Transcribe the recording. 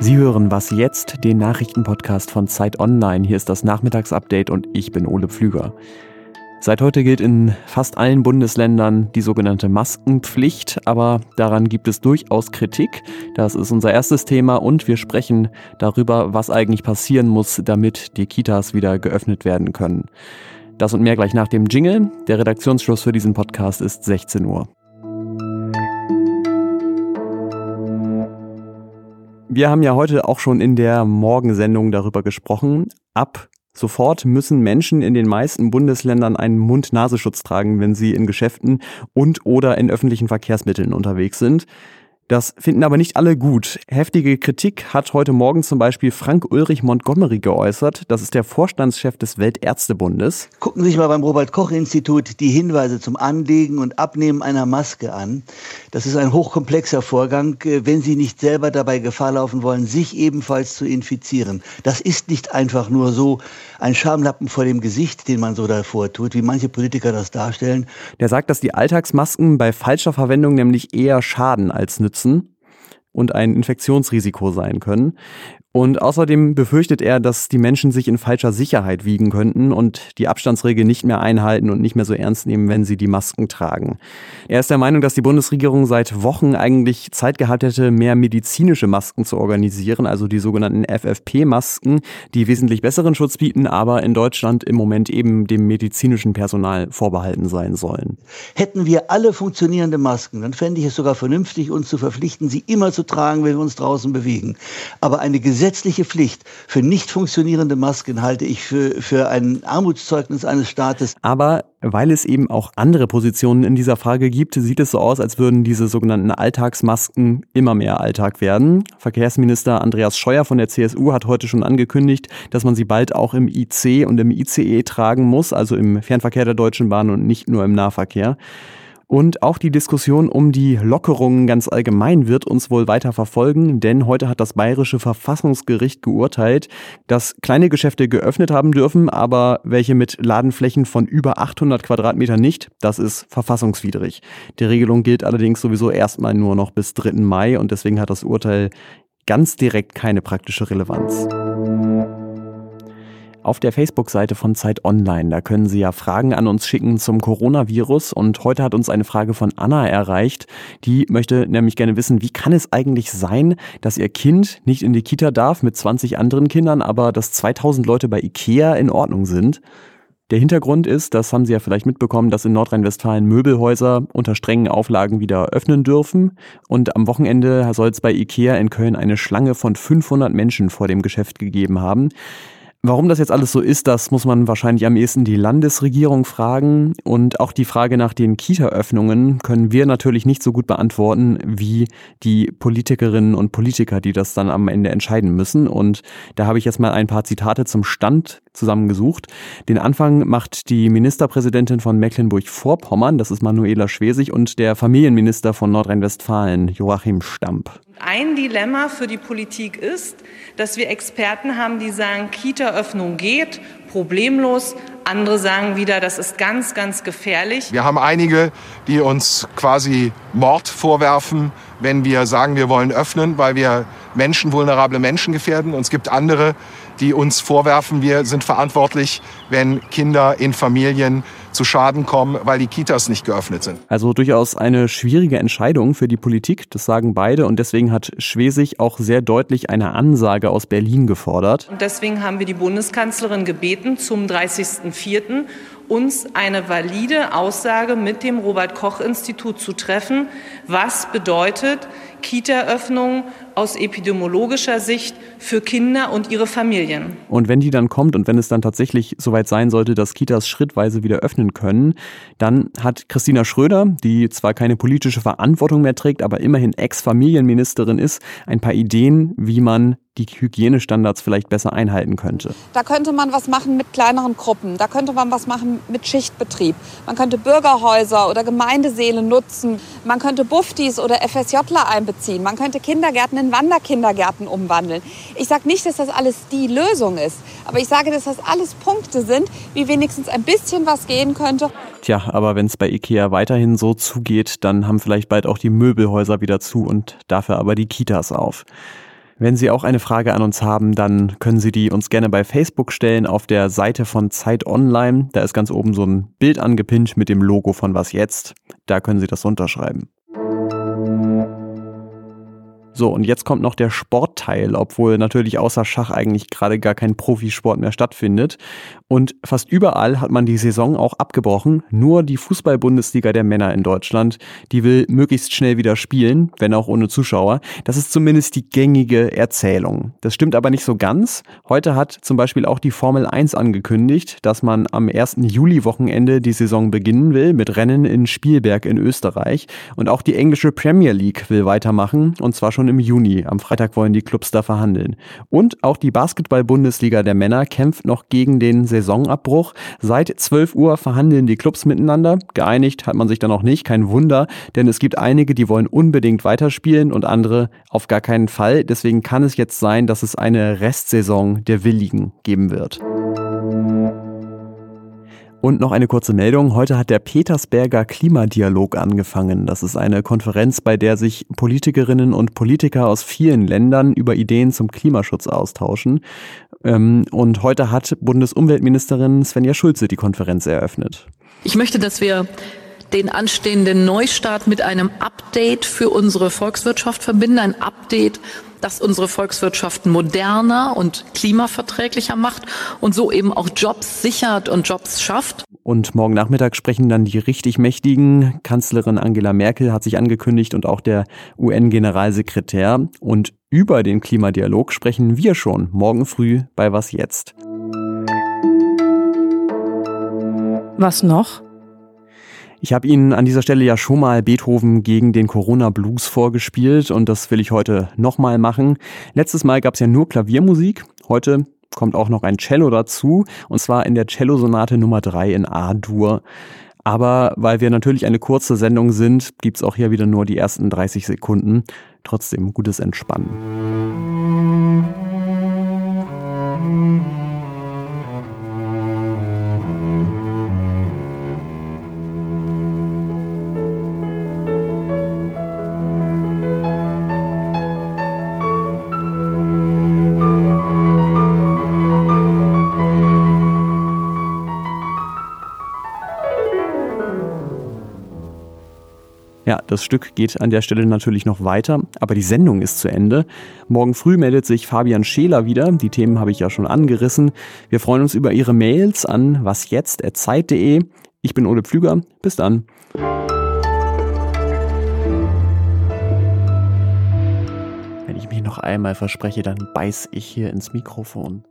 Sie hören Was jetzt, den Nachrichtenpodcast von Zeit Online. Hier ist das Nachmittagsupdate und ich bin Ole Pflüger. Seit heute gilt in fast allen Bundesländern die sogenannte Maskenpflicht, aber daran gibt es durchaus Kritik. Das ist unser erstes Thema und wir sprechen darüber, was eigentlich passieren muss, damit die Kitas wieder geöffnet werden können. Das und mehr gleich nach dem Jingle. Der Redaktionsschluss für diesen Podcast ist 16 Uhr. Wir haben ja heute auch schon in der Morgensendung darüber gesprochen. Ab Sofort müssen Menschen in den meisten Bundesländern einen Mund-Nasenschutz tragen, wenn sie in Geschäften und oder in öffentlichen Verkehrsmitteln unterwegs sind. Das finden aber nicht alle gut. Heftige Kritik hat heute Morgen zum Beispiel Frank Ulrich Montgomery geäußert. Das ist der Vorstandschef des Weltärztebundes. Gucken Sie sich mal beim Robert-Koch-Institut die Hinweise zum Anlegen und Abnehmen einer Maske an. Das ist ein hochkomplexer Vorgang, äh, wenn Sie nicht selber dabei Gefahr laufen wollen, sich ebenfalls zu infizieren. Das ist nicht einfach nur so ein Schamlappen vor dem Gesicht, den man so davor tut, wie manche Politiker das darstellen. Der sagt, dass die Alltagsmasken bei falscher Verwendung nämlich eher schaden als nützen und ein Infektionsrisiko sein können. Und außerdem befürchtet er, dass die Menschen sich in falscher Sicherheit wiegen könnten und die Abstandsregel nicht mehr einhalten und nicht mehr so ernst nehmen, wenn sie die Masken tragen. Er ist der Meinung, dass die Bundesregierung seit Wochen eigentlich Zeit gehabt hätte, mehr medizinische Masken zu organisieren, also die sogenannten FFP-Masken, die wesentlich besseren Schutz bieten, aber in Deutschland im Moment eben dem medizinischen Personal vorbehalten sein sollen. Hätten wir alle funktionierende Masken, dann fände ich es sogar vernünftig, uns zu verpflichten, sie immer zu tragen, wenn wir uns draußen bewegen. Aber eine gesetzliche Pflicht für nicht funktionierende Masken halte ich für, für ein Armutszeugnis eines Staates. Aber weil es eben auch andere Positionen in dieser Frage gibt, sieht es so aus, als würden diese sogenannten Alltagsmasken immer mehr Alltag werden. Verkehrsminister Andreas Scheuer von der CSU hat heute schon angekündigt, dass man sie bald auch im IC und im ICE tragen muss, also im Fernverkehr der Deutschen Bahn und nicht nur im Nahverkehr. Und auch die Diskussion um die Lockerungen ganz allgemein wird uns wohl weiter verfolgen, denn heute hat das Bayerische Verfassungsgericht geurteilt, dass kleine Geschäfte geöffnet haben dürfen, aber welche mit Ladenflächen von über 800 Quadratmetern nicht. Das ist verfassungswidrig. Die Regelung gilt allerdings sowieso erstmal nur noch bis 3. Mai und deswegen hat das Urteil ganz direkt keine praktische Relevanz auf der Facebook-Seite von Zeit Online. Da können Sie ja Fragen an uns schicken zum Coronavirus. Und heute hat uns eine Frage von Anna erreicht. Die möchte nämlich gerne wissen, wie kann es eigentlich sein, dass ihr Kind nicht in die Kita darf mit 20 anderen Kindern, aber dass 2000 Leute bei Ikea in Ordnung sind? Der Hintergrund ist, das haben Sie ja vielleicht mitbekommen, dass in Nordrhein-Westfalen Möbelhäuser unter strengen Auflagen wieder öffnen dürfen. Und am Wochenende soll es bei Ikea in Köln eine Schlange von 500 Menschen vor dem Geschäft gegeben haben. Warum das jetzt alles so ist, das muss man wahrscheinlich am ehesten die Landesregierung fragen. Und auch die Frage nach den Kita-Öffnungen können wir natürlich nicht so gut beantworten wie die Politikerinnen und Politiker, die das dann am Ende entscheiden müssen. Und da habe ich jetzt mal ein paar Zitate zum Stand zusammengesucht. Den Anfang macht die Ministerpräsidentin von Mecklenburg-Vorpommern, das ist Manuela Schwesig, und der Familienminister von Nordrhein-Westfalen, Joachim Stamp. Ein Dilemma für die Politik ist, dass wir Experten haben, die sagen, Kita-Öffnung geht, problemlos. Andere sagen wieder, das ist ganz, ganz gefährlich. Wir haben einige, die uns quasi Mord vorwerfen, wenn wir sagen, wir wollen öffnen, weil wir Menschen, vulnerable Menschen gefährden. Und es gibt andere, die uns vorwerfen, wir sind verantwortlich, wenn Kinder in Familien zu Schaden kommen, weil die Kitas nicht geöffnet sind. Also durchaus eine schwierige Entscheidung für die Politik, das sagen beide. Und deswegen hat Schwesig auch sehr deutlich eine Ansage aus Berlin gefordert. Und deswegen haben wir die Bundeskanzlerin gebeten, zum 30.04. uns eine valide Aussage mit dem Robert Koch Institut zu treffen, was bedeutet Kita-Öffnung aus epidemiologischer Sicht für Kinder und ihre Familien. Und wenn die dann kommt und wenn es dann tatsächlich soweit sein sollte, dass Kitas schrittweise wieder öffnen können, dann hat Christina Schröder, die zwar keine politische Verantwortung mehr trägt, aber immerhin Ex-Familienministerin ist, ein paar Ideen, wie man die Hygienestandards vielleicht besser einhalten könnte. Da könnte man was machen mit kleineren Gruppen, da könnte man was machen mit Schichtbetrieb. Man könnte Bürgerhäuser oder Gemeindeseele nutzen, man könnte Buftis oder FSJler einbeziehen, man könnte Kindergärten in Wanderkindergärten umwandeln. Ich sage nicht, dass das alles die Lösung ist, aber ich sage, dass das alles Punkte sind, wie wenigstens ein bisschen was gehen könnte. Tja, aber wenn es bei Ikea weiterhin so zugeht, dann haben vielleicht bald auch die Möbelhäuser wieder zu und dafür aber die Kitas auf. Wenn Sie auch eine Frage an uns haben, dann können Sie die uns gerne bei Facebook stellen auf der Seite von Zeit Online. Da ist ganz oben so ein Bild angepinnt mit dem Logo von Was jetzt. Da können Sie das unterschreiben. So, und jetzt kommt noch der Sportteil, obwohl natürlich außer Schach eigentlich gerade gar kein Profisport mehr stattfindet. Und fast überall hat man die Saison auch abgebrochen. Nur die Fußball-Bundesliga der Männer in Deutschland, die will möglichst schnell wieder spielen, wenn auch ohne Zuschauer. Das ist zumindest die gängige Erzählung. Das stimmt aber nicht so ganz. Heute hat zum Beispiel auch die Formel 1 angekündigt, dass man am 1. Juli-Wochenende die Saison beginnen will mit Rennen in Spielberg in Österreich. Und auch die englische Premier League will weitermachen und zwar schon im Juni. Am Freitag wollen die Clubs da verhandeln. Und auch die Basketball-Bundesliga der Männer kämpft noch gegen den Saisonabbruch. Seit 12 Uhr verhandeln die Clubs miteinander. Geeinigt hat man sich da noch nicht. Kein Wunder, denn es gibt einige, die wollen unbedingt weiterspielen und andere auf gar keinen Fall. Deswegen kann es jetzt sein, dass es eine Restsaison der Willigen geben wird. Und noch eine kurze Meldung. Heute hat der Petersberger Klimadialog angefangen. Das ist eine Konferenz, bei der sich Politikerinnen und Politiker aus vielen Ländern über Ideen zum Klimaschutz austauschen. Ähm, und heute hat Bundesumweltministerin Svenja Schulze die Konferenz eröffnet. Ich möchte, dass wir den anstehenden Neustart mit einem Update für unsere Volkswirtschaft verbinden. Ein Update das unsere Volkswirtschaften moderner und klimaverträglicher macht und so eben auch Jobs sichert und Jobs schafft. Und morgen Nachmittag sprechen dann die richtig Mächtigen. Kanzlerin Angela Merkel hat sich angekündigt und auch der UN-Generalsekretär. Und über den Klimadialog sprechen wir schon morgen früh bei Was jetzt. Was noch? Ich habe Ihnen an dieser Stelle ja schon mal Beethoven gegen den Corona Blues vorgespielt und das will ich heute nochmal machen. Letztes Mal gab es ja nur Klaviermusik. Heute kommt auch noch ein Cello dazu und zwar in der Cellosonate Nummer 3 in A-Dur. Aber weil wir natürlich eine kurze Sendung sind, gibt's auch hier wieder nur die ersten 30 Sekunden. Trotzdem gutes Entspannen. Ja, das Stück geht an der Stelle natürlich noch weiter, aber die Sendung ist zu Ende. Morgen früh meldet sich Fabian Scheler wieder. Die Themen habe ich ja schon angerissen. Wir freuen uns über Ihre Mails an wasjetzt.zeit.de. Ich bin Ole Pflüger. Bis dann. Wenn ich mich noch einmal verspreche, dann beiß ich hier ins Mikrofon.